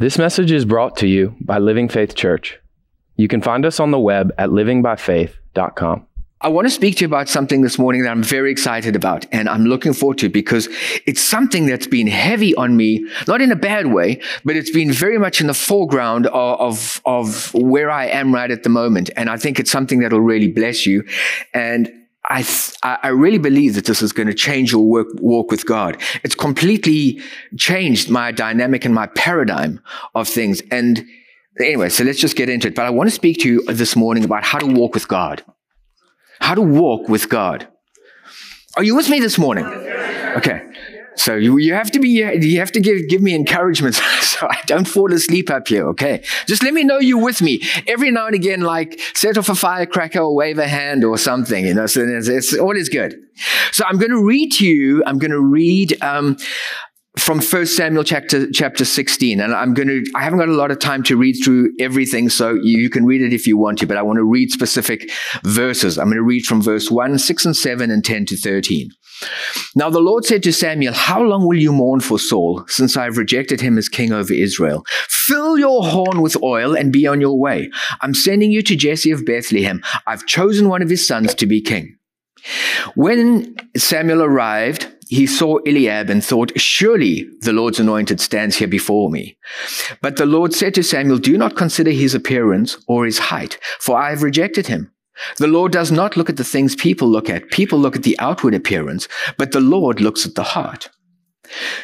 This message is brought to you by Living Faith Church. You can find us on the web at livingbyfaith.com. I want to speak to you about something this morning that I'm very excited about and I'm looking forward to because it's something that's been heavy on me, not in a bad way, but it's been very much in the foreground of, of, of where I am right at the moment. And I think it's something that'll really bless you. And I, I really believe that this is going to change your work, walk with God. It's completely changed my dynamic and my paradigm of things. And anyway, so let's just get into it. But I want to speak to you this morning about how to walk with God. How to walk with God. Are you with me this morning? Okay. So you, you have to be, you have to give, give me encouragement so I don't fall asleep up here. Okay. Just let me know you're with me every now and again, like set off a firecracker or wave a hand or something, you know, so it's, it's all is good. So I'm going to read to you, I'm going to read, um, from First Samuel chapter chapter 16, and I'm going to. I haven't got a lot of time to read through everything, so you, can read it if you want to. But I want to read specific verses. I'm going to read from verse one, six, and seven, and ten to thirteen. Now the Lord said to Samuel, How long will you mourn for Saul, since I have rejected him as king over Israel? Fill your horn with oil and be on your way. I'm sending you to Jesse of Bethlehem. I've chosen one of his sons to be king. When Samuel arrived, he saw Eliab and thought, Surely the Lord's anointed stands here before me. But the Lord said to Samuel, Do not consider his appearance or his height, for I have rejected him. The Lord does not look at the things people look at. People look at the outward appearance, but the Lord looks at the heart.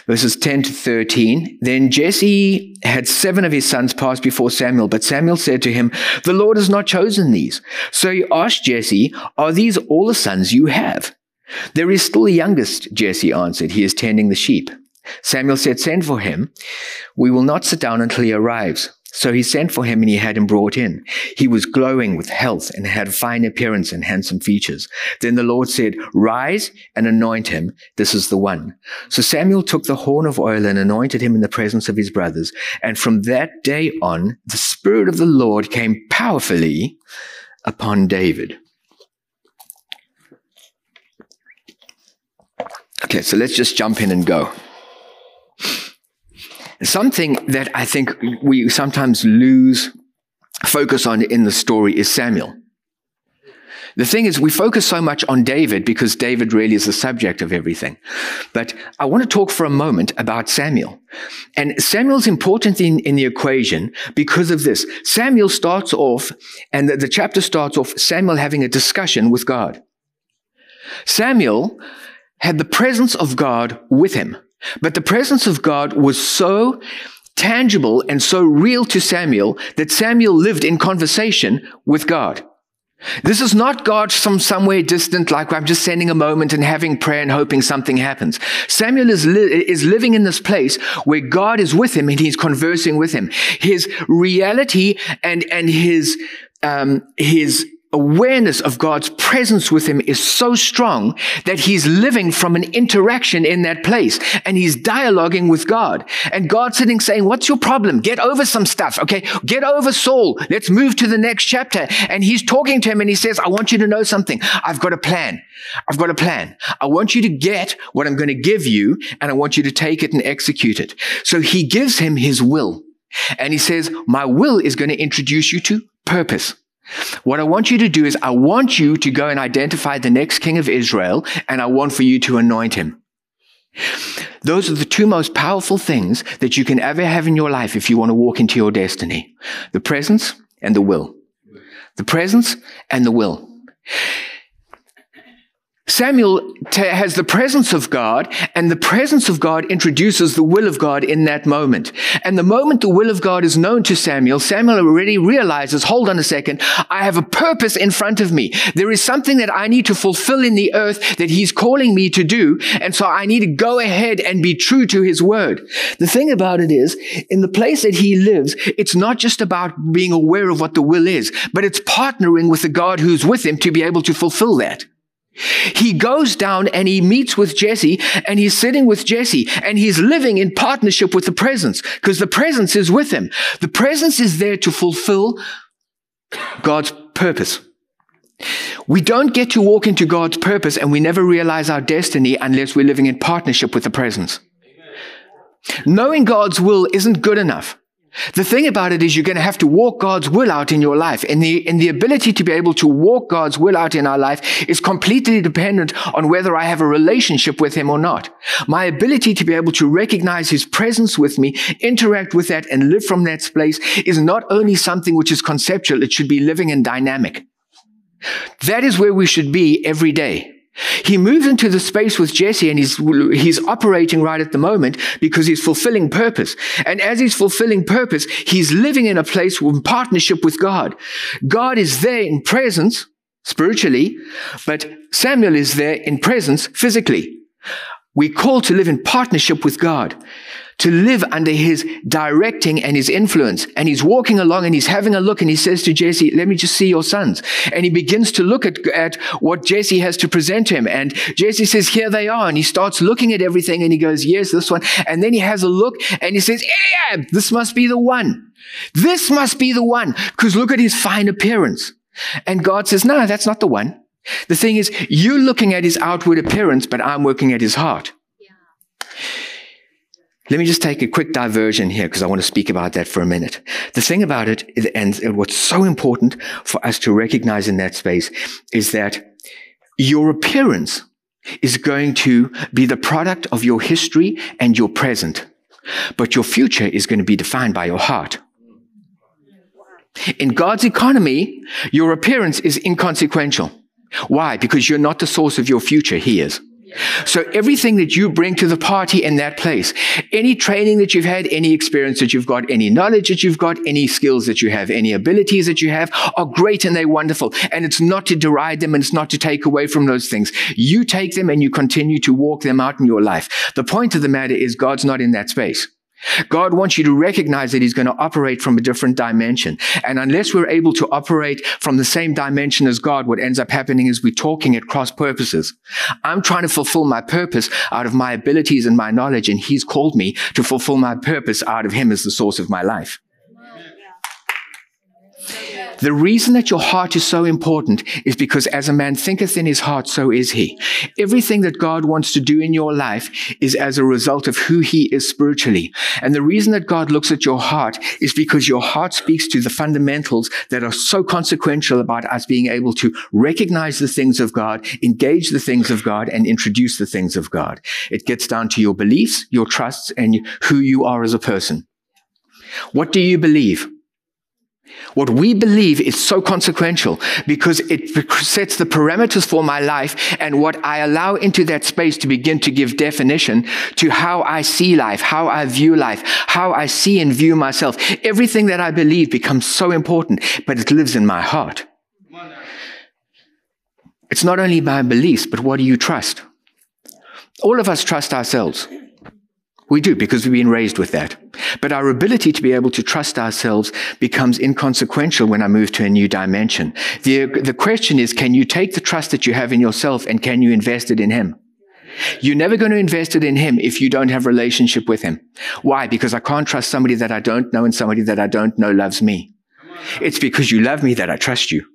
Verses 10 to 13. Then Jesse had seven of his sons pass before Samuel, but Samuel said to him, The Lord has not chosen these. So he asked Jesse, Are these all the sons you have? There is still the youngest, Jesse answered. He is tending the sheep. Samuel said, Send for him. We will not sit down until he arrives. So he sent for him and he had him brought in. He was glowing with health and had a fine appearance and handsome features. Then the Lord said, Rise and anoint him. This is the one. So Samuel took the horn of oil and anointed him in the presence of his brothers. And from that day on, the Spirit of the Lord came powerfully upon David. Okay, so let's just jump in and go. Something that I think we sometimes lose focus on in the story is Samuel. The thing is, we focus so much on David because David really is the subject of everything. But I want to talk for a moment about Samuel. And Samuel's important in, in the equation because of this. Samuel starts off, and the, the chapter starts off Samuel having a discussion with God. Samuel had the presence of God with him. But the presence of God was so tangible and so real to Samuel that Samuel lived in conversation with God. This is not God from somewhere distant, like I'm just sending a moment and having prayer and hoping something happens. Samuel is, li- is living in this place where God is with him and he's conversing with him. His reality and, and his, um, his awareness of God's presence with him is so strong that he's living from an interaction in that place and he's dialoguing with God. And God's sitting saying, what's your problem? Get over some stuff. Okay. Get over Saul. Let's move to the next chapter. And he's talking to him and he says, I want you to know something. I've got a plan. I've got a plan. I want you to get what I'm going to give you and I want you to take it and execute it. So he gives him his will. And he says, my will is going to introduce you to purpose. What I want you to do is I want you to go and identify the next king of Israel and I want for you to anoint him. Those are the two most powerful things that you can ever have in your life if you want to walk into your destiny. The presence and the will. The presence and the will. Samuel t- has the presence of God, and the presence of God introduces the will of God in that moment. And the moment the will of God is known to Samuel, Samuel already realizes, hold on a second, I have a purpose in front of me. There is something that I need to fulfill in the earth that he's calling me to do. And so I need to go ahead and be true to his word. The thing about it is, in the place that he lives, it's not just about being aware of what the will is, but it's partnering with the God who's with him to be able to fulfill that. He goes down and he meets with Jesse and he's sitting with Jesse and he's living in partnership with the presence because the presence is with him. The presence is there to fulfill God's purpose. We don't get to walk into God's purpose and we never realize our destiny unless we're living in partnership with the presence. Knowing God's will isn't good enough. The thing about it is you're going to have to walk God's will out in your life. And the, and the ability to be able to walk God's will out in our life is completely dependent on whether I have a relationship with Him or not. My ability to be able to recognize His presence with me, interact with that and live from that place is not only something which is conceptual, it should be living and dynamic. That is where we should be every day. He moves into the space with Jesse and he's, he's operating right at the moment because he's fulfilling purpose. And as he's fulfilling purpose, he's living in a place in partnership with God. God is there in presence, spiritually, but Samuel is there in presence physically. We call to live in partnership with God to live under his directing and his influence. And he's walking along and he's having a look and he says to Jesse, let me just see your sons. And he begins to look at, at what Jesse has to present to him. And Jesse says, here they are. And he starts looking at everything and he goes, yes, this one. And then he has a look and he says, Eliab, this must be the one. This must be the one. Because look at his fine appearance. And God says, no, that's not the one. The thing is, you're looking at his outward appearance, but I'm working at his heart. Let me just take a quick diversion here because I want to speak about that for a minute. The thing about it, and what's so important for us to recognize in that space is that your appearance is going to be the product of your history and your present, but your future is going to be defined by your heart. In God's economy, your appearance is inconsequential. Why? Because you're not the source of your future. He is. So everything that you bring to the party in that place, any training that you've had, any experience that you've got, any knowledge that you've got, any skills that you have, any abilities that you have are great and they're wonderful. And it's not to deride them and it's not to take away from those things. You take them and you continue to walk them out in your life. The point of the matter is God's not in that space. God wants you to recognize that He's going to operate from a different dimension. And unless we're able to operate from the same dimension as God, what ends up happening is we're talking at cross purposes. I'm trying to fulfill my purpose out of my abilities and my knowledge, and He's called me to fulfill my purpose out of Him as the source of my life. The reason that your heart is so important is because as a man thinketh in his heart, so is he. Everything that God wants to do in your life is as a result of who he is spiritually. And the reason that God looks at your heart is because your heart speaks to the fundamentals that are so consequential about us being able to recognize the things of God, engage the things of God, and introduce the things of God. It gets down to your beliefs, your trusts, and who you are as a person. What do you believe? What we believe is so consequential because it sets the parameters for my life and what I allow into that space to begin to give definition to how I see life, how I view life, how I see and view myself. Everything that I believe becomes so important, but it lives in my heart. It's not only my beliefs, but what do you trust? All of us trust ourselves. We do because we've been raised with that. But our ability to be able to trust ourselves becomes inconsequential when I move to a new dimension. The, the question is, can you take the trust that you have in yourself and can you invest it in Him? You're never going to invest it in Him if you don't have relationship with Him. Why? Because I can't trust somebody that I don't know and somebody that I don't know loves me. It's because you love me that I trust you.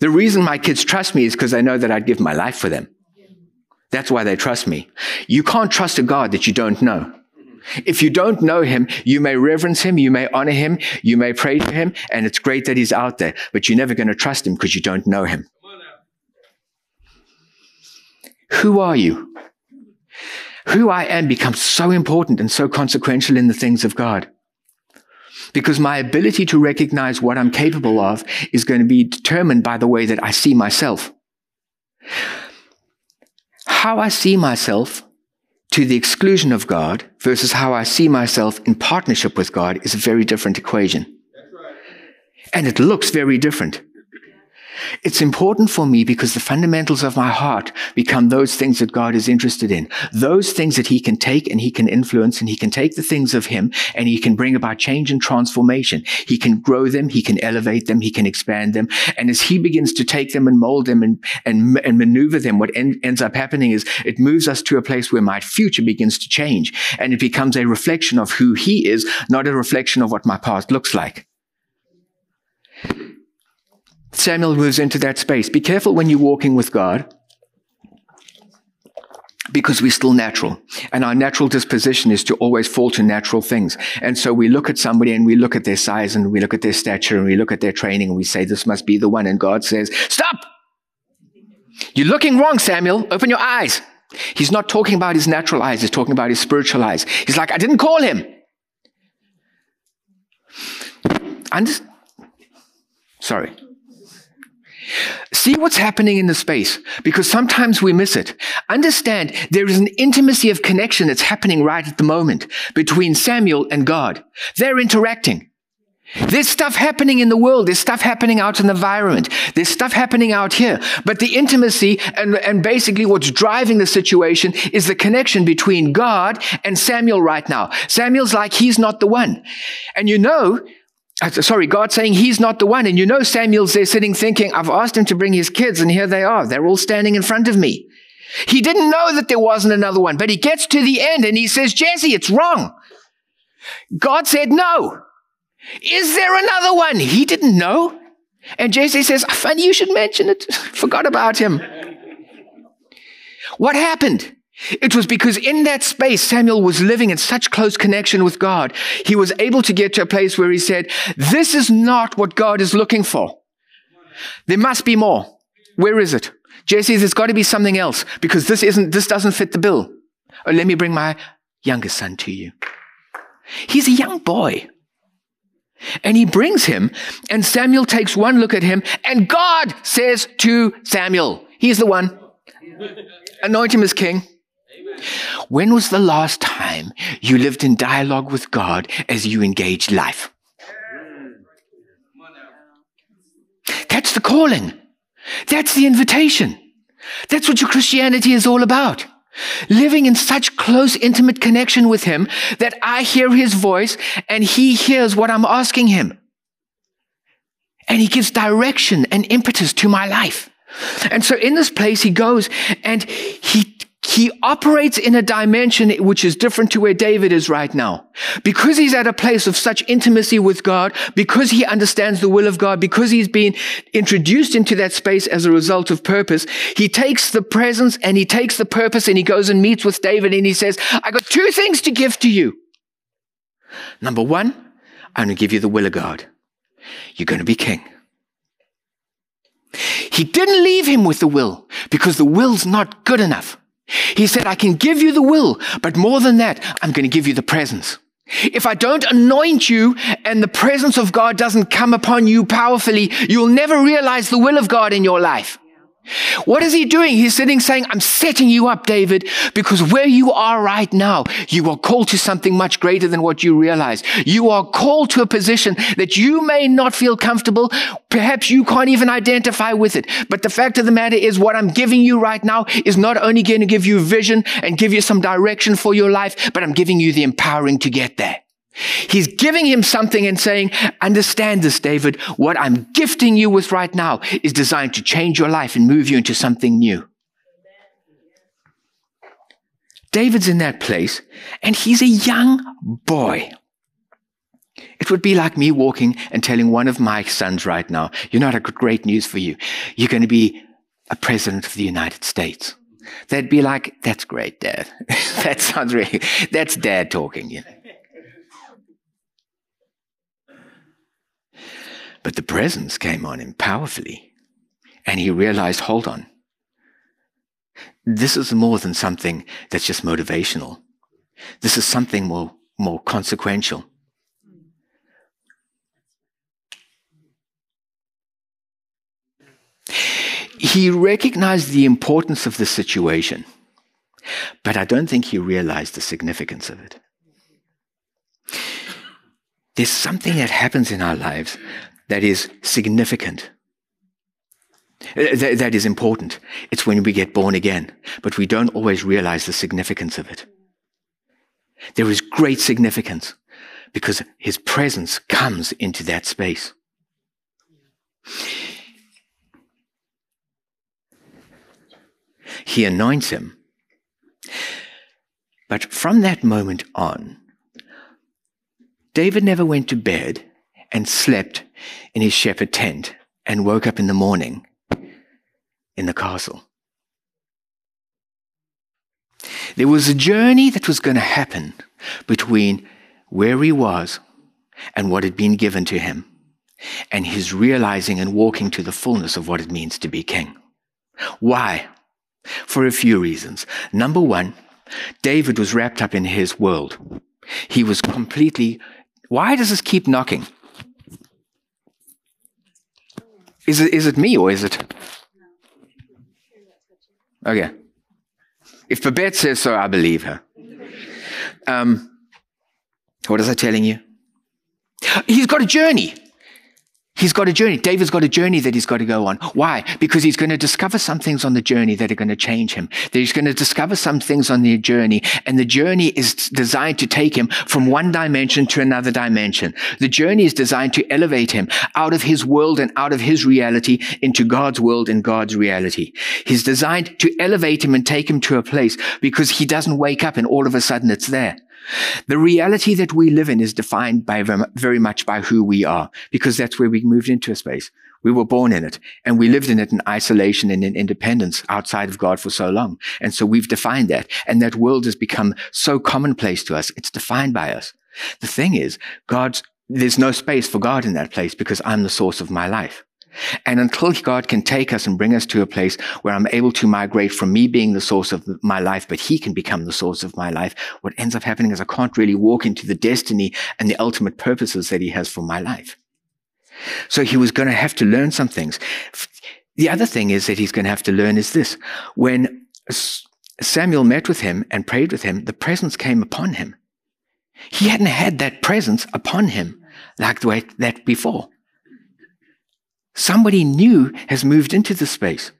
The reason my kids trust me is because they know that I'd give my life for them. That's why they trust me. You can't trust a God that you don't know. If you don't know him, you may reverence him, you may honor him, you may pray to him, and it's great that he's out there, but you're never going to trust him because you don't know him. Who are you? Who I am becomes so important and so consequential in the things of God. Because my ability to recognize what I'm capable of is going to be determined by the way that I see myself how I see myself to the exclusion of God versus how I see myself in partnership with God is a very different equation. Right. And it looks very different. It's important for me because the fundamentals of my heart become those things that God is interested in. Those things that he can take and he can influence and he can take the things of him and he can bring about change and transformation. He can grow them. He can elevate them. He can expand them. And as he begins to take them and mold them and, and, and maneuver them, what en- ends up happening is it moves us to a place where my future begins to change and it becomes a reflection of who he is, not a reflection of what my past looks like. Samuel moves into that space. Be careful when you're walking with God because we're still natural. And our natural disposition is to always fall to natural things. And so we look at somebody and we look at their size and we look at their stature and we look at their training and we say, this must be the one. And God says, stop! You're looking wrong, Samuel. Open your eyes. He's not talking about his natural eyes. He's talking about his spiritual eyes. He's like, I didn't call him. I'm just, sorry. See what's happening in the space because sometimes we miss it. Understand there is an intimacy of connection that's happening right at the moment between Samuel and God. They're interacting. There's stuff happening in the world. There's stuff happening out in the environment. There's stuff happening out here. But the intimacy and, and basically what's driving the situation is the connection between God and Samuel right now. Samuel's like, he's not the one. And you know, Uh, sorry, God saying he's not the one. And you know, Samuel's there sitting thinking, I've asked him to bring his kids, and here they are. They're all standing in front of me. He didn't know that there wasn't another one, but he gets to the end and he says, Jesse, it's wrong. God said no. Is there another one? He didn't know. And Jesse says, funny you should mention it. Forgot about him. What happened? It was because in that space, Samuel was living in such close connection with God. He was able to get to a place where he said, this is not what God is looking for. There must be more. Where is it? Jesse there's got to be something else because this isn't, this doesn't fit the bill. Oh, let me bring my youngest son to you. He's a young boy. And he brings him, and Samuel takes one look at him, and God says to Samuel, He's the one. Anoint him as king. When was the last time you lived in dialogue with God as you engaged life? That's the calling. That's the invitation. That's what your Christianity is all about. Living in such close, intimate connection with Him that I hear His voice and He hears what I'm asking Him. And He gives direction and impetus to my life. And so in this place, He goes and He he operates in a dimension which is different to where David is right now. Because he's at a place of such intimacy with God, because he understands the will of God, because he's been introduced into that space as a result of purpose, he takes the presence and he takes the purpose and he goes and meets with David and he says, I got two things to give to you. Number one, I'm going to give you the will of God. You're going to be king. He didn't leave him with the will because the will's not good enough. He said, I can give you the will, but more than that, I'm going to give you the presence. If I don't anoint you and the presence of God doesn't come upon you powerfully, you'll never realize the will of God in your life. What is he doing? He's sitting saying, I'm setting you up, David, because where you are right now, you are called to something much greater than what you realize. You are called to a position that you may not feel comfortable. Perhaps you can't even identify with it. But the fact of the matter is what I'm giving you right now is not only going to give you vision and give you some direction for your life, but I'm giving you the empowering to get there. He's giving him something and saying, understand this, David. What I'm gifting you with right now is designed to change your life and move you into something new. David's in that place and he's a young boy. It would be like me walking and telling one of my sons right now, you know, got great news for you. You're going to be a president of the United States. They'd be like, that's great, dad. that sounds really, that's dad talking, you know. But the presence came on him powerfully. And he realized, hold on. This is more than something that's just motivational. This is something more, more consequential. He recognized the importance of the situation, but I don't think he realized the significance of it. There's something that happens in our lives that is significant. Uh, that, that is important. It's when we get born again, but we don't always realize the significance of it. There is great significance because his presence comes into that space. He anoints him. But from that moment on, David never went to bed and slept in his shepherd tent and woke up in the morning in the castle. There was a journey that was going to happen between where he was and what had been given to him, and his realizing and walking to the fullness of what it means to be king. Why? For a few reasons. Number one, David was wrapped up in his world. He was completely. Why does this keep knocking? Is it, is it me or is it? Okay. If Babette says so, I believe her. Um, what was I telling you? He's got a journey. He's got a journey. David's got a journey that he's got to go on. Why? Because he's going to discover some things on the journey that are going to change him. That he's going to discover some things on the journey. And the journey is designed to take him from one dimension to another dimension. The journey is designed to elevate him out of his world and out of his reality into God's world and God's reality. He's designed to elevate him and take him to a place because he doesn't wake up and all of a sudden it's there. The reality that we live in is defined by very much by who we are, because that's where we moved into a space. We were born in it and we lived in it in isolation and in independence outside of God for so long. And so we've defined that. And that world has become so commonplace to us. It's defined by us. The thing is, God's, there's no space for God in that place because I'm the source of my life. And until God can take us and bring us to a place where I'm able to migrate from me being the source of my life, but He can become the source of my life, what ends up happening is I can't really walk into the destiny and the ultimate purposes that He has for my life. So He was going to have to learn some things. The other thing is that He's going to have to learn is this. When Samuel met with Him and prayed with Him, the presence came upon Him. He hadn't had that presence upon Him like the way that before. Somebody new has moved into the space.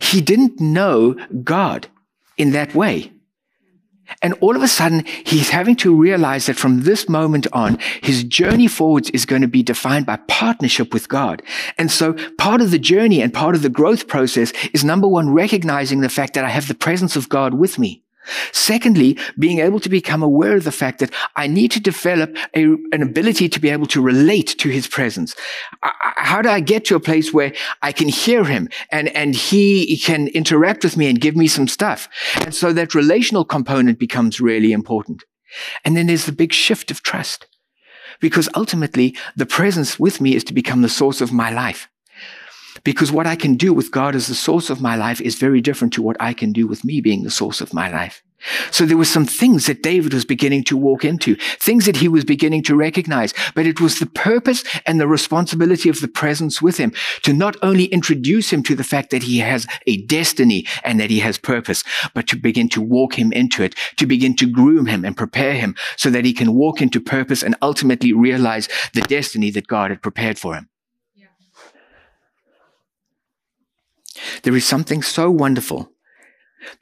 He didn't know God in that way. And all of a sudden, he's having to realize that from this moment on, his journey forwards is going to be defined by partnership with God. And so part of the journey and part of the growth process is number one, recognizing the fact that I have the presence of God with me. Secondly, being able to become aware of the fact that I need to develop a, an ability to be able to relate to his presence. I, how do I get to a place where I can hear him and, and he can interact with me and give me some stuff? And so that relational component becomes really important. And then there's the big shift of trust. Because ultimately, the presence with me is to become the source of my life. Because what I can do with God as the source of my life is very different to what I can do with me being the source of my life. So there were some things that David was beginning to walk into, things that he was beginning to recognize, but it was the purpose and the responsibility of the presence with him to not only introduce him to the fact that he has a destiny and that he has purpose, but to begin to walk him into it, to begin to groom him and prepare him so that he can walk into purpose and ultimately realize the destiny that God had prepared for him. There is something so wonderful.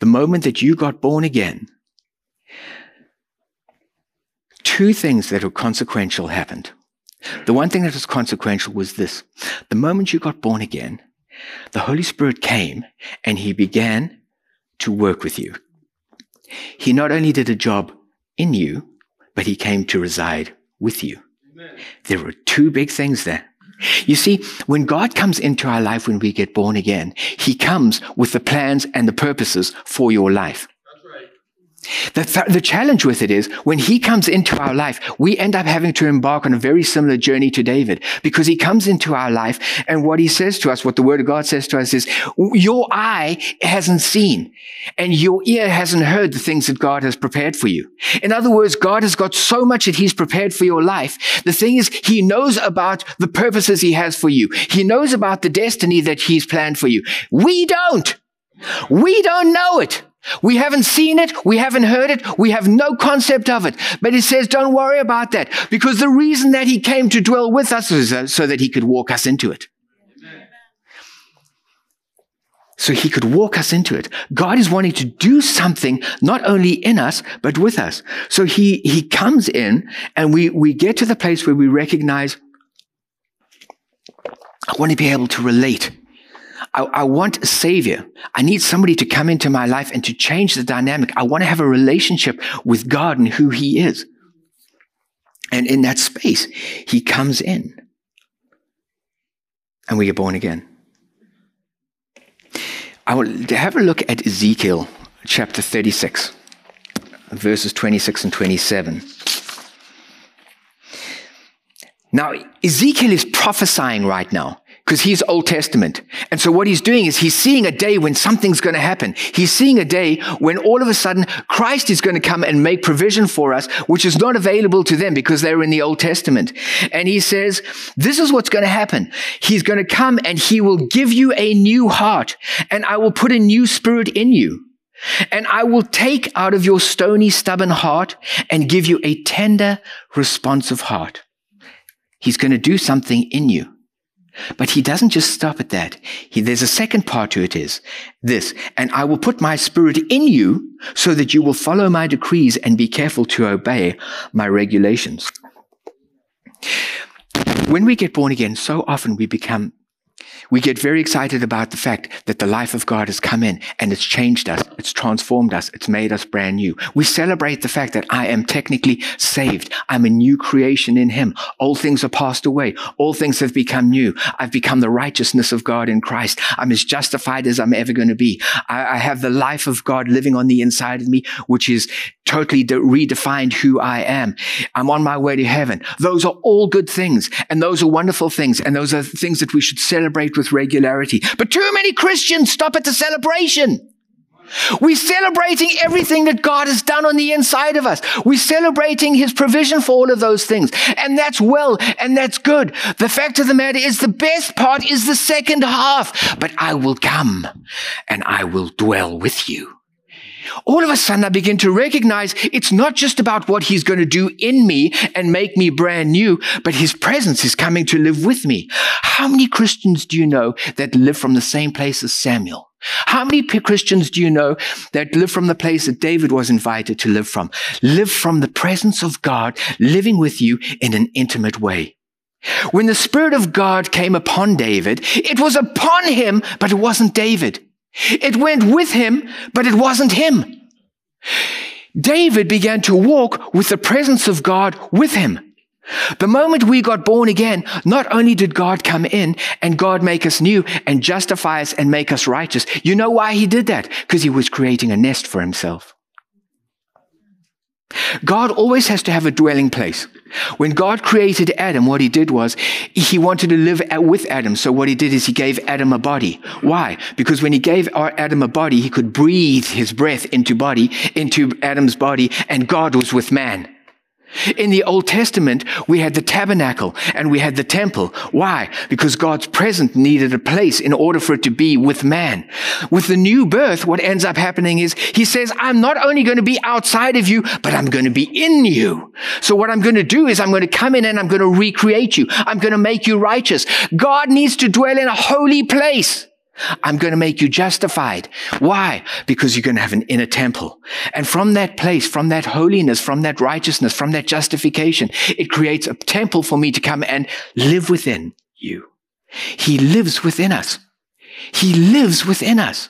The moment that you got born again, two things that were consequential happened. The one thing that was consequential was this. The moment you got born again, the Holy Spirit came and he began to work with you. He not only did a job in you, but he came to reside with you. Amen. There were two big things there. You see, when God comes into our life when we get born again, He comes with the plans and the purposes for your life. The, th- the challenge with it is when he comes into our life, we end up having to embark on a very similar journey to David because he comes into our life and what he says to us, what the word of God says to us is, your eye hasn't seen and your ear hasn't heard the things that God has prepared for you. In other words, God has got so much that he's prepared for your life. The thing is, he knows about the purposes he has for you. He knows about the destiny that he's planned for you. We don't. We don't know it. We haven't seen it. We haven't heard it. We have no concept of it. But he says, don't worry about that because the reason that he came to dwell with us is uh, so that he could walk us into it. So he could walk us into it. God is wanting to do something not only in us, but with us. So he, he comes in and we, we get to the place where we recognize, I want to be able to relate I, I, want a savior. I need somebody to come into my life and to change the dynamic. I want to have a relationship with God and who he is. And in that space, he comes in and we get born again. I will have a look at Ezekiel chapter 36. verses 26 and 27. Now, Ezekiel is prophesying right now because he's Old Testament. And so what he's doing is he's seeing a day when something's going to happen. He's seeing a day when all of a sudden Christ is going to come and make provision for us, which is not available to them because they're in the Old Testament. And he says, this is what's going to happen. He's going to come and he will give you a new heart and I will put a new spirit in you. And I will take out of your stony, stubborn heart and give you a tender, responsive heart. He's going to do something in you. But he doesn't just stop at that. He, there's a second part to it is this, and I will put my spirit in you so that you will follow my decrees and be careful to obey my regulations. When we get born again, so often we become we get very excited about the fact that the life of God has come in and it's changed us, it's transformed us, it's made us brand new. We celebrate the fact that I am technically saved. I'm a new creation in Him. All things are passed away. All things have become new. I've become the righteousness of God in Christ. I'm as justified as I'm ever going to be. I, I have the life of God living on the inside of me, which is totally de- redefined who I am. I'm on my way to heaven. Those are all good things and those are wonderful things and those are things that we should celebrate with regularity. But too many Christians stop at the celebration. We're celebrating everything that God has done on the inside of us. We're celebrating His provision for all of those things. And that's well and that's good. The fact of the matter is the best part is the second half. But I will come and I will dwell with you all of a sudden I begin to recognize it's not just about what he's going to do in me and make me brand new, but his presence is coming to live with me. How many Christians do you know that live from the same place as Samuel? How many Christians do you know that live from the place that David was invited to live from? Live from the presence of God living with you in an intimate way. When the Spirit of God came upon David, it was upon him, but it wasn't David. It went with him, but it wasn't him. David began to walk with the presence of God with him. The moment we got born again, not only did God come in and God make us new and justify us and make us righteous, you know why he did that? Because he was creating a nest for himself. God always has to have a dwelling place. When God created Adam, what he did was he wanted to live with Adam. So what he did is he gave Adam a body. Why? Because when he gave Adam a body, he could breathe his breath into body, into Adam's body, and God was with man. In the Old Testament, we had the tabernacle and we had the temple. Why? Because God's presence needed a place in order for it to be with man. With the new birth, what ends up happening is he says, I'm not only going to be outside of you, but I'm going to be in you. So what I'm going to do is I'm going to come in and I'm going to recreate you. I'm going to make you righteous. God needs to dwell in a holy place. I'm going to make you justified. Why? Because you're going to have an inner temple. And from that place, from that holiness, from that righteousness, from that justification, it creates a temple for me to come and live within you. He lives within us. He lives within us.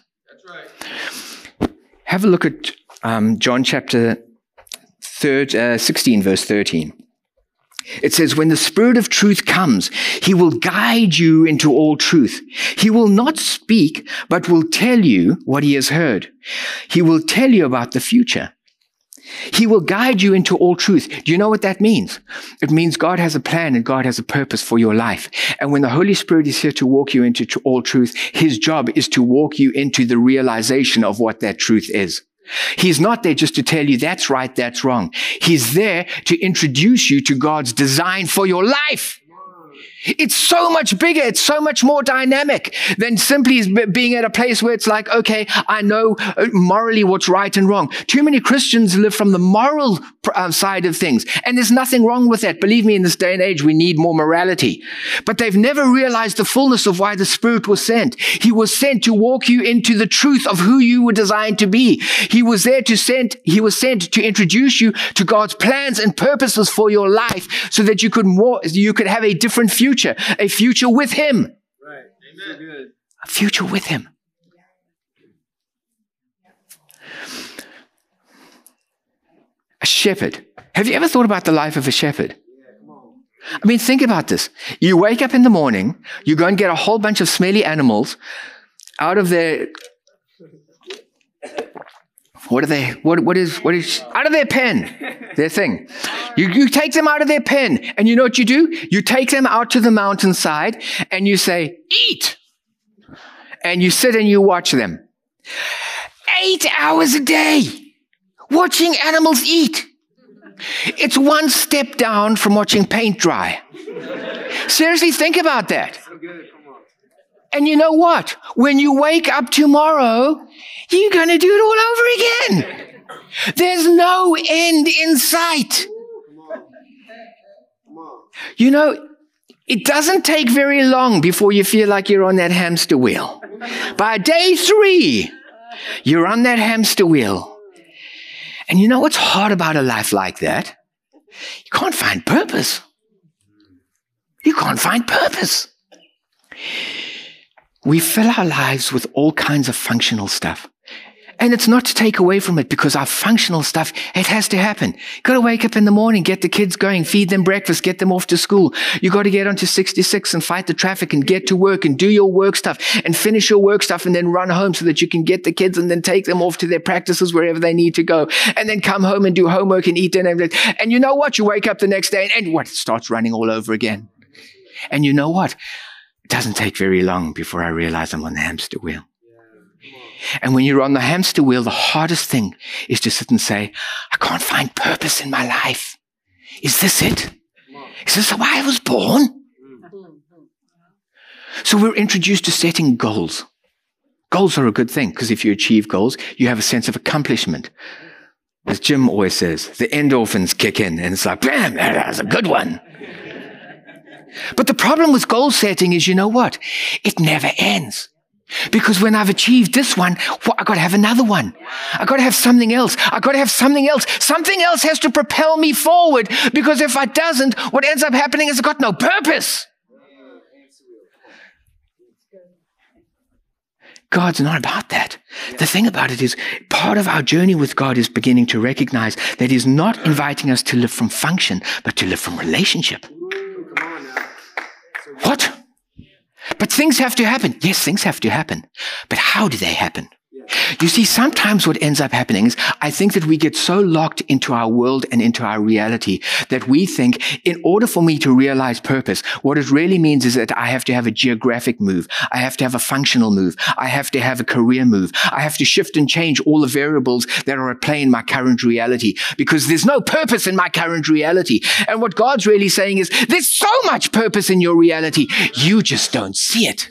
Right. Have a look at um, John chapter third, uh, 16, verse 13. It says, when the Spirit of truth comes, he will guide you into all truth. He will not speak, but will tell you what he has heard. He will tell you about the future. He will guide you into all truth. Do you know what that means? It means God has a plan and God has a purpose for your life. And when the Holy Spirit is here to walk you into all truth, his job is to walk you into the realization of what that truth is. He's not there just to tell you that's right, that's wrong. He's there to introduce you to God's design for your life. It's so much bigger. It's so much more dynamic than simply being at a place where it's like, okay, I know uh, morally what's right and wrong. Too many Christians live from the moral uh, side of things. And there's nothing wrong with that. Believe me, in this day and age, we need more morality. But they've never realized the fullness of why the Spirit was sent. He was sent to walk you into the truth of who you were designed to be. He was there to send, he was sent to introduce you to God's plans and purposes for your life so that you could more, you could have a different future future, a future with Him. Right. Amen. A future with Him. A shepherd. Have you ever thought about the life of a shepherd? I mean, think about this. You wake up in the morning, you go and get a whole bunch of smelly animals out of their what are they? What, what is, what is, out of their pen, their thing. You, you take them out of their pen and you know what you do? You take them out to the mountainside and you say, eat. And you sit and you watch them. Eight hours a day watching animals eat. It's one step down from watching paint dry. Seriously, think about that. And you know what? When you wake up tomorrow, you're going to do it all over again. There's no end in sight. You know, it doesn't take very long before you feel like you're on that hamster wheel. By day three, you're on that hamster wheel. And you know what's hard about a life like that? You can't find purpose. You can't find purpose. We fill our lives with all kinds of functional stuff. And it's not to take away from it because our functional stuff, it has to happen. Gotta wake up in the morning, get the kids going, feed them breakfast, get them off to school. You gotta get onto 66 and fight the traffic and get to work and do your work stuff and finish your work stuff and then run home so that you can get the kids and then take them off to their practices wherever they need to go. And then come home and do homework and eat dinner. And you know what? You wake up the next day and, and what? It starts running all over again. And you know what? It doesn't take very long before I realize I'm on the hamster wheel. And when you're on the hamster wheel, the hardest thing is to sit and say, I can't find purpose in my life. Is this it? Is this why I was born? So we're introduced to setting goals. Goals are a good thing because if you achieve goals, you have a sense of accomplishment. As Jim always says, the endorphins kick in and it's like, bam, that was a good one. But the problem with goal setting is, you know what? It never ends. Because when I've achieved this one, I gotta have another one. I gotta have something else. I gotta have something else. Something else has to propel me forward. Because if I doesn't, what ends up happening is I've got no purpose. God's not about that. The thing about it is, part of our journey with God is beginning to recognize that He's not inviting us to live from function, but to live from relationship. What? But things have to happen. Yes, things have to happen. But how do they happen? You see, sometimes what ends up happening is I think that we get so locked into our world and into our reality that we think in order for me to realize purpose, what it really means is that I have to have a geographic move. I have to have a functional move. I have to have a career move. I have to shift and change all the variables that are at play in my current reality because there's no purpose in my current reality. And what God's really saying is there's so much purpose in your reality. You just don't see it.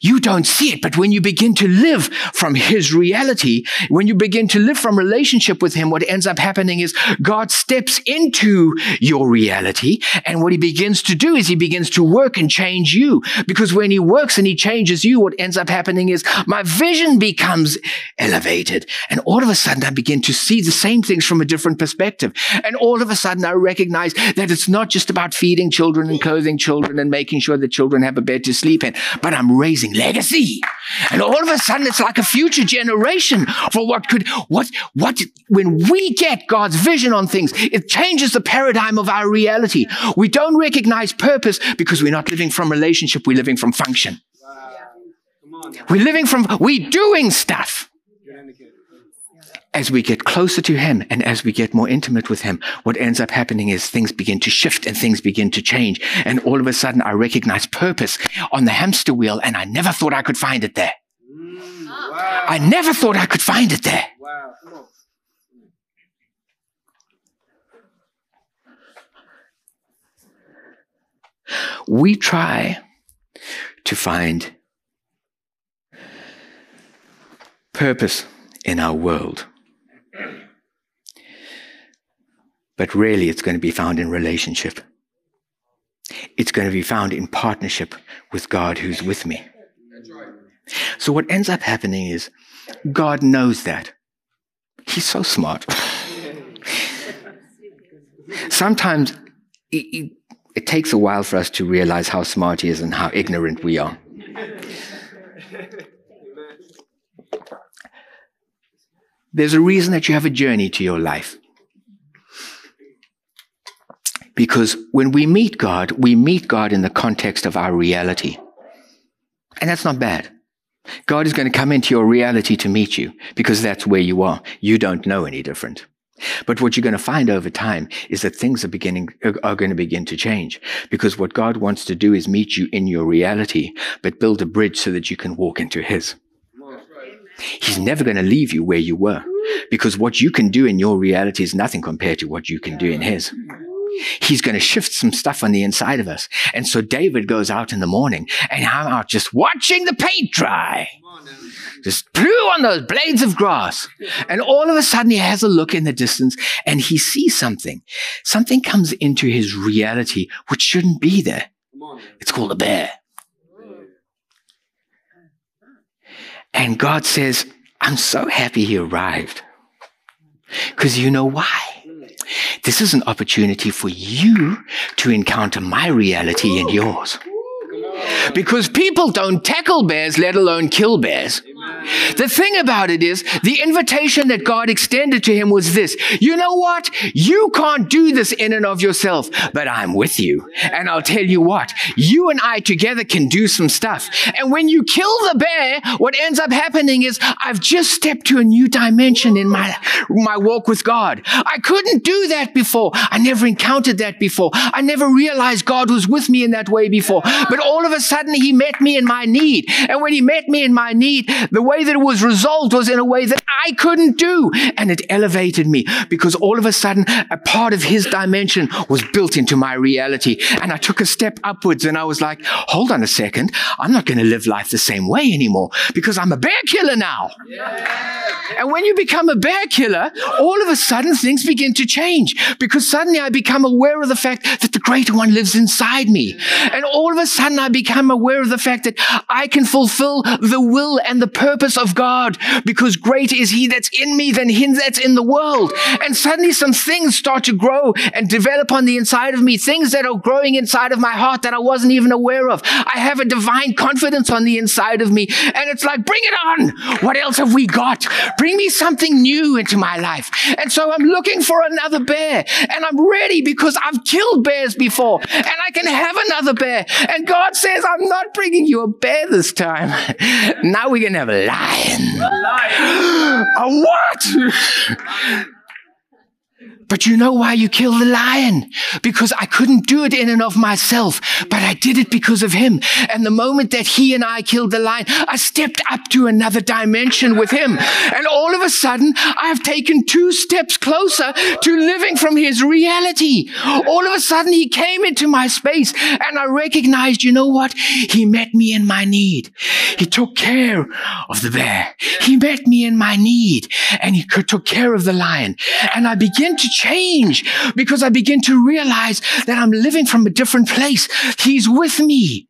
You don't see it, but when you begin to live from His reality, when you begin to live from relationship with Him, what ends up happening is God steps into your reality. And what He begins to do is He begins to work and change you. Because when He works and He changes you, what ends up happening is my vision becomes elevated. And all of a sudden I begin to see the same things from a different perspective. And all of a sudden I recognize that it's not just about feeding children and clothing children and making sure that children have a bed to sleep in, but I'm raising legacy. And all of a sudden, it's like a future generation for what could, what, what, when we get God's vision on things, it changes the paradigm of our reality. We don't recognize purpose because we're not living from relationship, we're living from function. We're living from, we're doing stuff as we get closer to Him and as we get more intimate with Him, what ends up happening is things begin to shift and things begin to change. And all of a sudden, I recognize purpose on the hamster wheel, and I never thought I could find it there. Mm, wow. I never thought I could find it there. Wow. We try to find purpose in our world. But really, it's going to be found in relationship. It's going to be found in partnership with God who's with me. So, what ends up happening is God knows that. He's so smart. Sometimes it, it, it, takes a while for us to realize how smart He is and how ignorant we are. There's a reason that you have a journey to your life. Because when we meet God, we meet God in the context of our reality. And that's not bad. God is going to come into your reality to meet you because that's where you are. You don't know any different. But what you're going to find over time is that things are beginning, are going to begin to change because what God wants to do is meet you in your reality, but build a bridge so that you can walk into His. He's never going to leave you where you were because what you can do in your reality is nothing compared to what you can do in His. He's going to shift some stuff on the inside of us. And so David goes out in the morning and I'm out just watching the paint dry. Just blew on those blades of grass. And all of a sudden he has a look in the distance and he sees something. Something comes into his reality which shouldn't be there. It's called a bear. And God says, I'm so happy he arrived. Because you know why? This is an opportunity for you to encounter my reality and yours. Because people don't tackle bears, let alone kill bears. The thing about it is, the invitation that God extended to him was this You know what? You can't do this in and of yourself, but I'm with you. And I'll tell you what, you and I together can do some stuff. And when you kill the bear, what ends up happening is I've just stepped to a new dimension in my, my walk with God. I couldn't do that before. I never encountered that before. I never realized God was with me in that way before. But all of a sudden, He met me in my need. And when He met me in my need, the way that it was resolved was in a way that I couldn't do. And it elevated me because all of a sudden a part of his dimension was built into my reality. And I took a step upwards and I was like, hold on a second. I'm not going to live life the same way anymore because I'm a bear killer now. Yeah. And when you become a bear killer, all of a sudden things begin to change because suddenly I become aware of the fact that the greater one lives inside me. And all of a sudden I become aware of the fact that I can fulfill the will and the purpose of God because greater is he that's in me than him that's in the world. And suddenly some things start to grow and develop on the inside of me, things that are growing inside of my heart that I wasn't even aware of. I have a divine confidence on the inside of me. And it's like, bring it on. What else have we got? Bring me something new into my life. And so I'm looking for another bear and I'm ready because I've killed bears before and I can have another bear. And God says, I'm not bringing you a bear this time. now we can have lion. A lion. a what? But you know why you killed the lion? Because I couldn't do it in and of myself, but I did it because of him. And the moment that he and I killed the lion, I stepped up to another dimension with him. And all of a sudden, I've taken two steps closer to living from his reality. All of a sudden, he came into my space and I recognized, you know what? He met me in my need. He took care of the bear. He met me in my need and he took care of the lion. And I began to change because I begin to realize that I'm living from a different place. He's with me.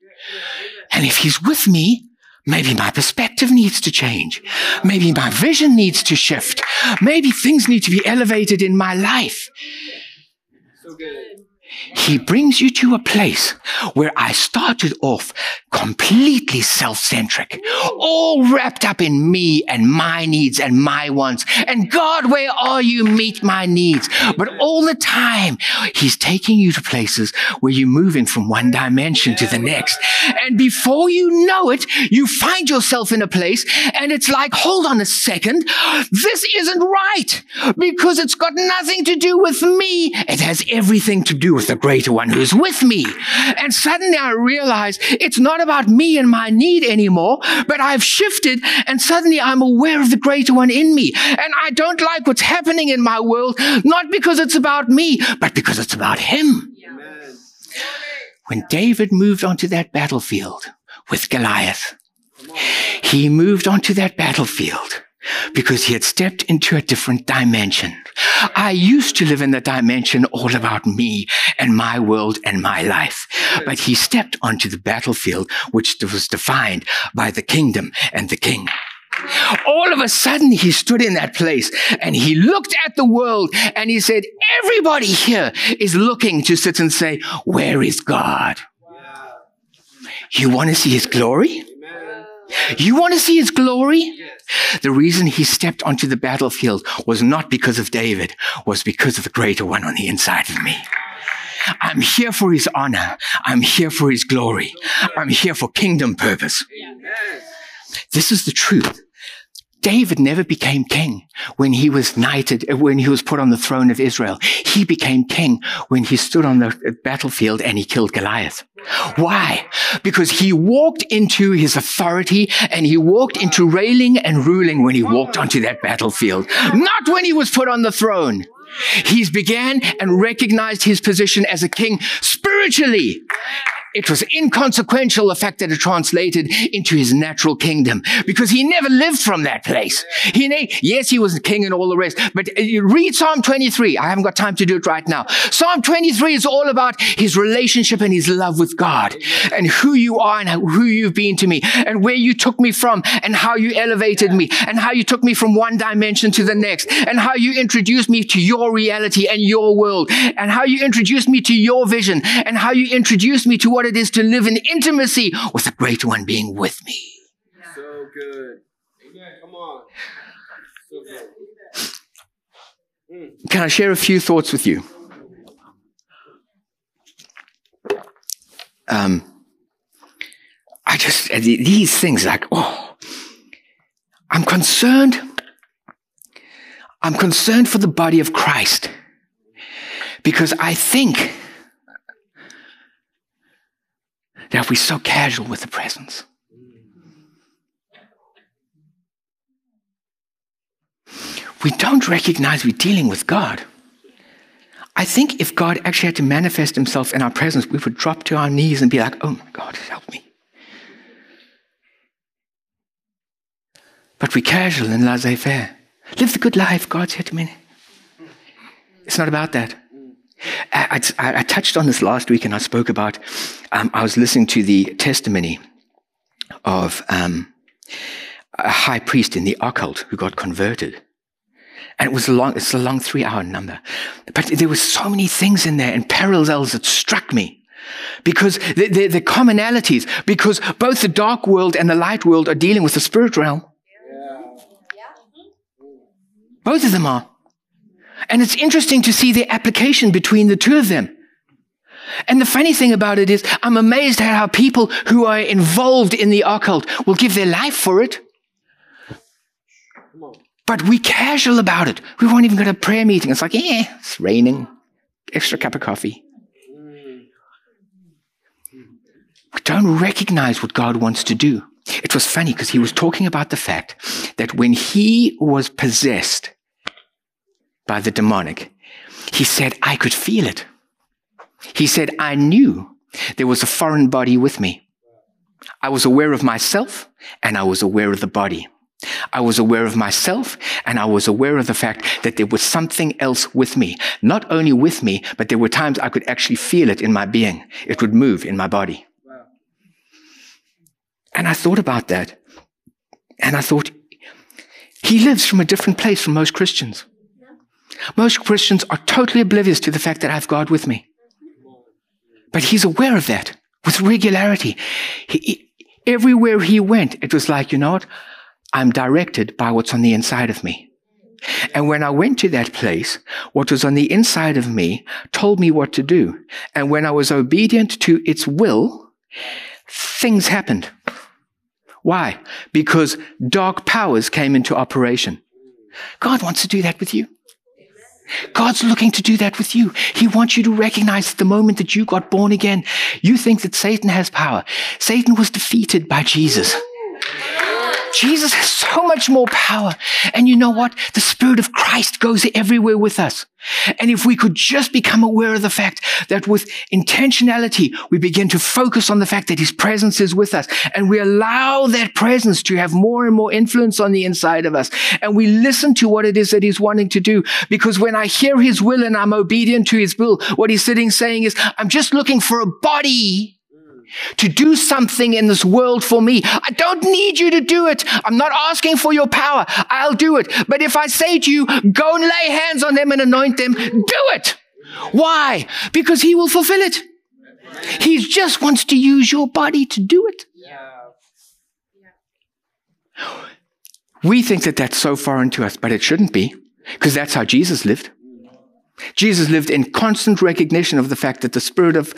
And if he's with me, Maybe my perspective needs to change. Maybe my vision needs to shift. Maybe things need to be elevated in my life. So good. He brings you to a place where I started off completely self-centric, all wrapped up in me and my needs and my wants. And God, where are you? Meet my needs. But all the time, He's taking you to places where you're moving from one dimension to the next. And before you know it, you find yourself in a place and it's like, hold on a second. This isn't right because it's got nothing to do with me. It has everything to do with the greater one who's with me. And suddenly I realize it's not about me and my need anymore, but I've shifted and suddenly I'm aware of the greater one in me. And I don't like what's happening in my world, not because it's about me, but because it's about him. When David moved onto that battlefield with Goliath, he moved onto that battlefield because he had stepped into a different dimension. I used to live in the dimension all about me and my world and my life. But he stepped onto the battlefield, which was defined by the kingdom and the king. All of a sudden, he stood in that place and he looked at the world and he said, Everybody here is looking to sit and say, Where is God? You want to see his glory? You want to see his glory? The reason he stepped onto the battlefield was not because of David, was because of the greater one on the inside of me. I'm here for his honor. I'm here for his glory. I'm here for kingdom purpose. this is the truth. David never became king when he was knighted, uh, when he was put on the throne of Israel. He became king when he stood on the uh, battlefield and he killed Goliath. Why? Because he walked into his authority and he walked into reigning and ruling when he walked onto that battlefield, not when he was put on the throne. He began and recognized his position as a king spiritually. It was inconsequential the fact that it translated into his natural kingdom because he never lived from that place. He, yes, he was king and all the rest, but uh, read Psalm 23. I haven't got time to do it right now. Psalm 23 is all about his relationship and his love with God and who you are and who you've been to me and where you took me from and how you elevated me and how you took me from one dimension to the next and how you introduced me to your reality and your world and how you introduced me to your vision and how you introduced me to what what it is to live in intimacy with the great one being with me. So good. Amen. Come on. So good. Can I share a few thoughts with you? Um, I just, uh, these things like, oh, I'm concerned. I'm concerned for the body of Christ because I think that we're so casual with the presence. We don't recognize we're dealing with God. I think if God actually had to manifest himself in our presence, we would drop to our knees and be like, oh my God, help me. But we're casual and laissez faire. Live the good life, God's here to me. It's not about that. I, I, I, touched on this last week and I spoke about, um, I was listening to the testimony of um, a high priest in the occult who got converted. And it was a long, it's a long three hour number. But there were so many things in there and parallels that struck me. Because the, the, the commonalities, because both the dark world and the light world are dealing with the spirit realm. Yeah. Both of them are. And it's interesting to see the application between the two of them. And the funny thing about it is, I'm amazed at how people who are involved in the occult will give their life for it. But we casual about it. We won't even go to a prayer meeting. It's like, yeah, it's raining. Extra cup of coffee. We don't recognize what God wants to do. It was funny because he was talking about the fact that when he was possessed, by the demonic. He said, I could feel it. He said, I knew there was a foreign body with me. I was aware of myself and I was aware of the body. I was aware of myself and I was aware of the fact that there was something else with me. Not only with me, but there were times I could actually feel it in my being. It would move in my body. And I thought about that. And I thought, he lives from a different place from most Christians. Most Christians are totally oblivious to the fact that I have God with me. But he's aware of that with regularity. He, everywhere he went, it was like, you know what? I'm directed by what's on the inside of me. And when I went to that place, what was on the inside of me told me what to do. And when I was obedient to its will, things happened. Why? Because dark powers came into operation. God wants to do that with you. God's looking to do that with you. He wants you to recognize the moment that you got born again, you think that Satan has power. Satan was defeated by Jesus. Jesus has so much more power. And you know what? The Spirit of Christ goes everywhere with us. And if we could just become aware of the fact that with intentionality, we begin to focus on the fact that His presence is with us and we allow that presence to have more and more influence on the inside of us. And we listen to what it is that He's wanting to do. Because when I hear His will and I'm obedient to His will, what He's sitting saying is, I'm just looking for a body to do something in this world for me. I don't need you to do it. I'm not asking for your power. I'll do it. But if I say to you, go and lay hands on them and anoint them, do it. Why? Because he will fulfill it. He just wants to use your body to do it. We think that that's so foreign to us, but it shouldn't be, because that's how Jesus lived. Jesus lived in constant recognition of the fact that the Spirit of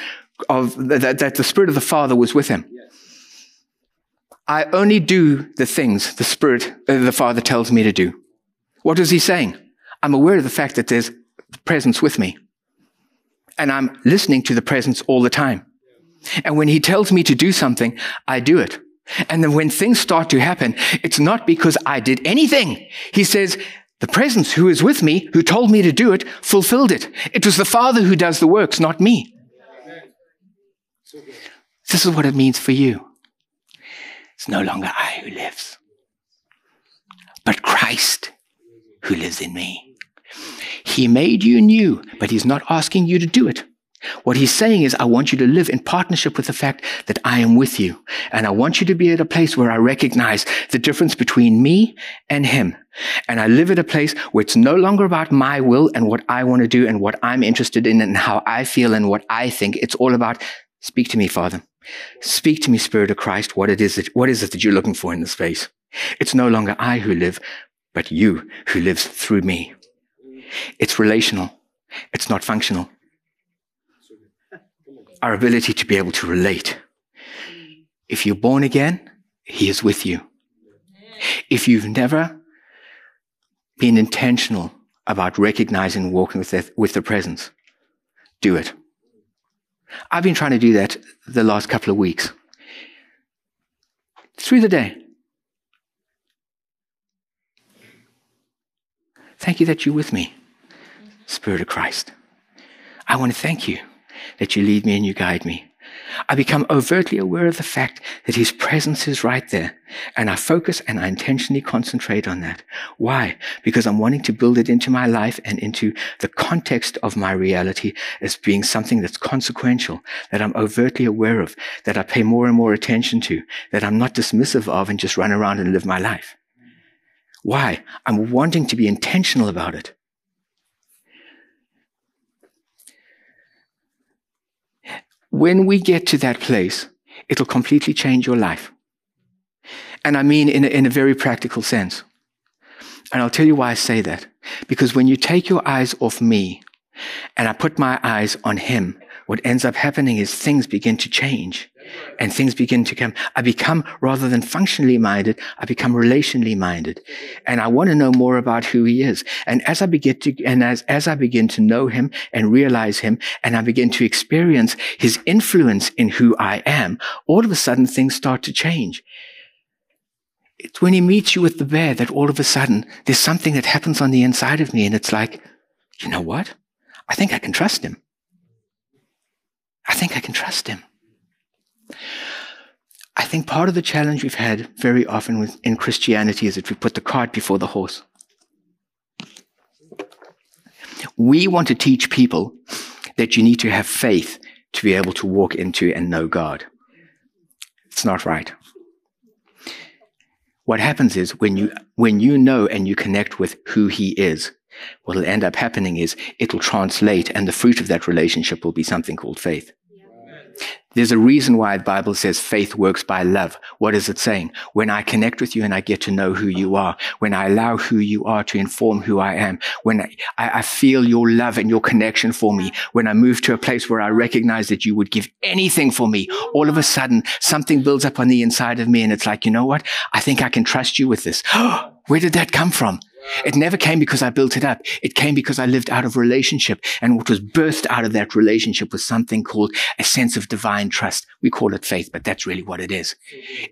of that, that the Spirit of the Father was with him. I only do the things the Spirit, uh, the Father tells me to do. What is he saying? I'm aware of the fact that there's presence with me. And I'm listening to the presence all the time. And when he tells me to do something, I do it. And then when things start to happen, it's not because I did anything. He says, the presence who is with me, who told me to do it, fulfilled it. It was the Father who does the works, not me. This is what it means for you. It's no longer I who lives, but Christ who lives in me. He made you new, but He's not asking you to do it. What he's saying is, I want you to live in partnership with the fact that I am with you. And I want you to be at a place where I recognize the difference between me and him. And I live at a place where it's no longer about my will and what I want to do and what I'm interested in and how I feel and what I think. It's all about, speak to me, Father. Speak to me, Spirit of Christ. What it is that, what is it that you're looking for in this space? It's no longer I who live, but you who lives through me. It's relational. It's not functional our ability to be able to relate. If you're born again, He is with you. If you've never been intentional about recognizing and walking with the, with the presence, do it. I've been trying to do that the last couple of weeks. Through the day. Thank you that you're with me, Spirit of Christ. I want to thank you that you lead me and you guide me. I become overtly aware of the fact that his presence is right there. And I focus and I intentionally concentrate on that. Why? Because I'm wanting to build it into my life and into the context of my reality as being something that's consequential, that I'm overtly aware of, that I pay more and more attention to, that I'm not dismissive of and just run around and live my life. Why? I'm wanting to be intentional about it. When we get to that place, it'll completely change your life. And I mean in a, in a very practical sense. And I'll tell you why I say that. Because when you take your eyes off me and I put my eyes on him, what ends up happening is things begin to change and things begin to come. I become, rather than functionally minded, I become relationally minded. And I want to know more about who he is. And as I begin to, and as, as I begin to know him and realize him, and I begin to experience his influence in who I am, all of a sudden things start to change. It's when he meets you with the bear that all of a sudden there's something that happens on the inside of me and it's like, you know what? I think I can trust him. I think I can trust him. I think part of the challenge we've had very often with, in Christianity is that we put the cart before the horse. We want to teach people that you need to have faith to be able to walk into and know God. It's not right. What happens is when you, when you know and you connect with who He is, what will end up happening is it'll translate and the fruit of that relationship will be something called faith. There's a reason why the Bible says faith works by love. What is it saying? When I connect with you and I get to know who you are, when I allow who you are to inform who I am, when I, I, feel your love and your connection for me, when I move to a place where I recognize that you would give anything for me, all of a sudden something builds up on the inside of me and it's like, you know what? I think I can trust you with this. Where did that come from? It never came because I built it up. It came because I lived out of relationship. And what was birthed out of that relationship was something called a sense of divine trust. We call it faith, but that's really what it is.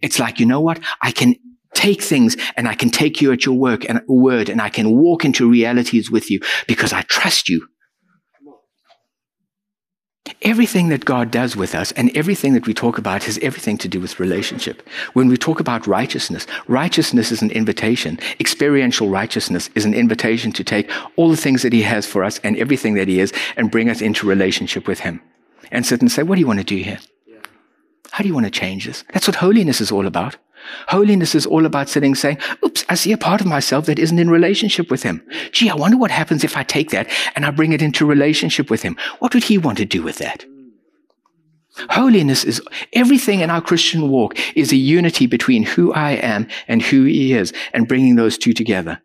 It's like, you know what? I can take things and I can take you at your work and word and I can walk into realities with you because I trust you. Everything that God does with us and everything that we talk about has everything to do with relationship. When we talk about righteousness, righteousness is an invitation. Experiential righteousness is an invitation to take all the things that He has for us and everything that He is and bring us into relationship with Him. And sit and say, What do you want to do here? How do you want to change this? That's what holiness is all about. Holiness is all about sitting saying, oops, I see a part of myself that isn't in relationship with him. Gee, I wonder what happens if I take that and I bring it into relationship with him. What would he want to do with that? Holiness is everything in our Christian walk is a unity between who I am and who he is and bringing those two together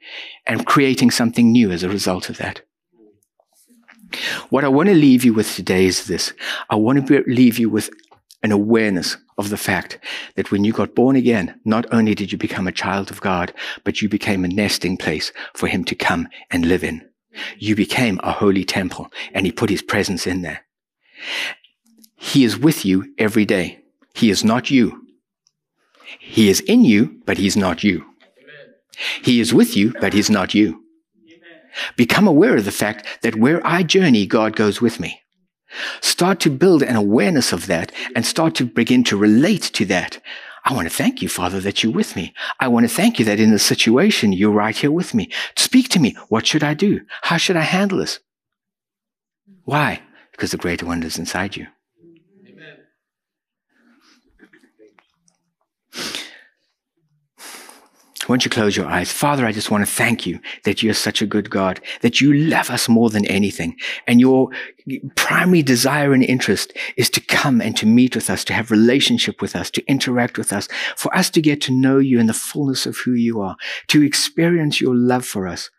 and creating something new as a result of that. What I want to leave you with today is this. I want to leave you with an awareness of the fact that when you got born again, not only did you become a child of God, but you became a nesting place for him to come and live in. You became a holy temple and he put his presence in there. He is with you every day. He is not you. He is in you, but he's not you. He is with you, but he's not you. Become aware of the fact that where I journey, God goes with me. Start to build an awareness of that and start to begin to relate to that. I want to thank you, Father, that you're with me. I want to thank you that in the situation, you're right here with me. Speak to me. What should I do? How should I handle this? Why? Because the greater one is inside you. Won't you close your eyes? Father, I just want to thank you that you're such a good God, that you love us more than anything. And your primary desire and interest is to come and to meet with us, to have relationship with us, to interact with us, for us to get to know you in the fullness of who you are, to experience your love for us.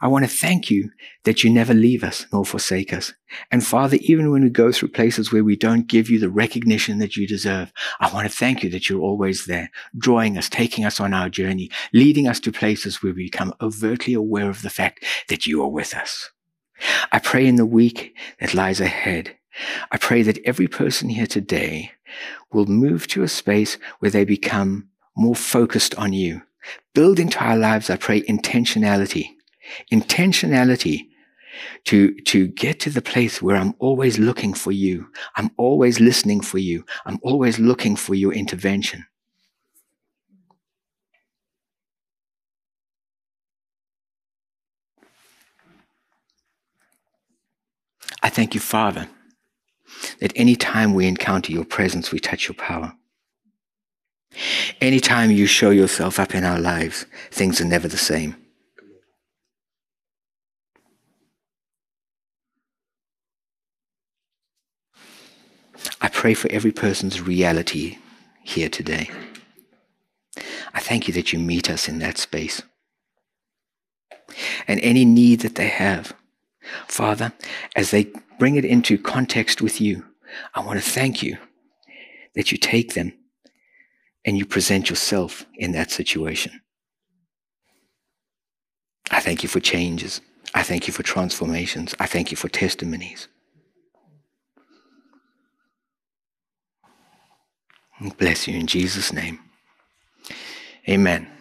I want to thank you that you never leave us nor forsake us. And Father, even when we go through places where we don't give you the recognition that you deserve, I want to thank you that you're always there, drawing us, taking us on our journey, leading us to places where we become overtly aware of the fact that you are with us. I pray in the week that lies ahead, I pray that every person here today will move to a space where they become more focused on you. Build into our lives, I pray, intentionality intentionality to, to get to the place where I'm always looking for you. I'm always listening for you. I'm always looking for your intervention. I thank you, Father, that any time we encounter your presence, we touch your power. Anytime you show yourself up in our lives, things are never the same. I pray for every person's reality here today. I thank you that you meet us in that space. And any need that they have, Father, as they bring it into context with you, I want to thank you that you take them and you present yourself in that situation. I thank you for changes. I thank you for transformations. I thank you for testimonies. Bless you in Jesus' name. Amen.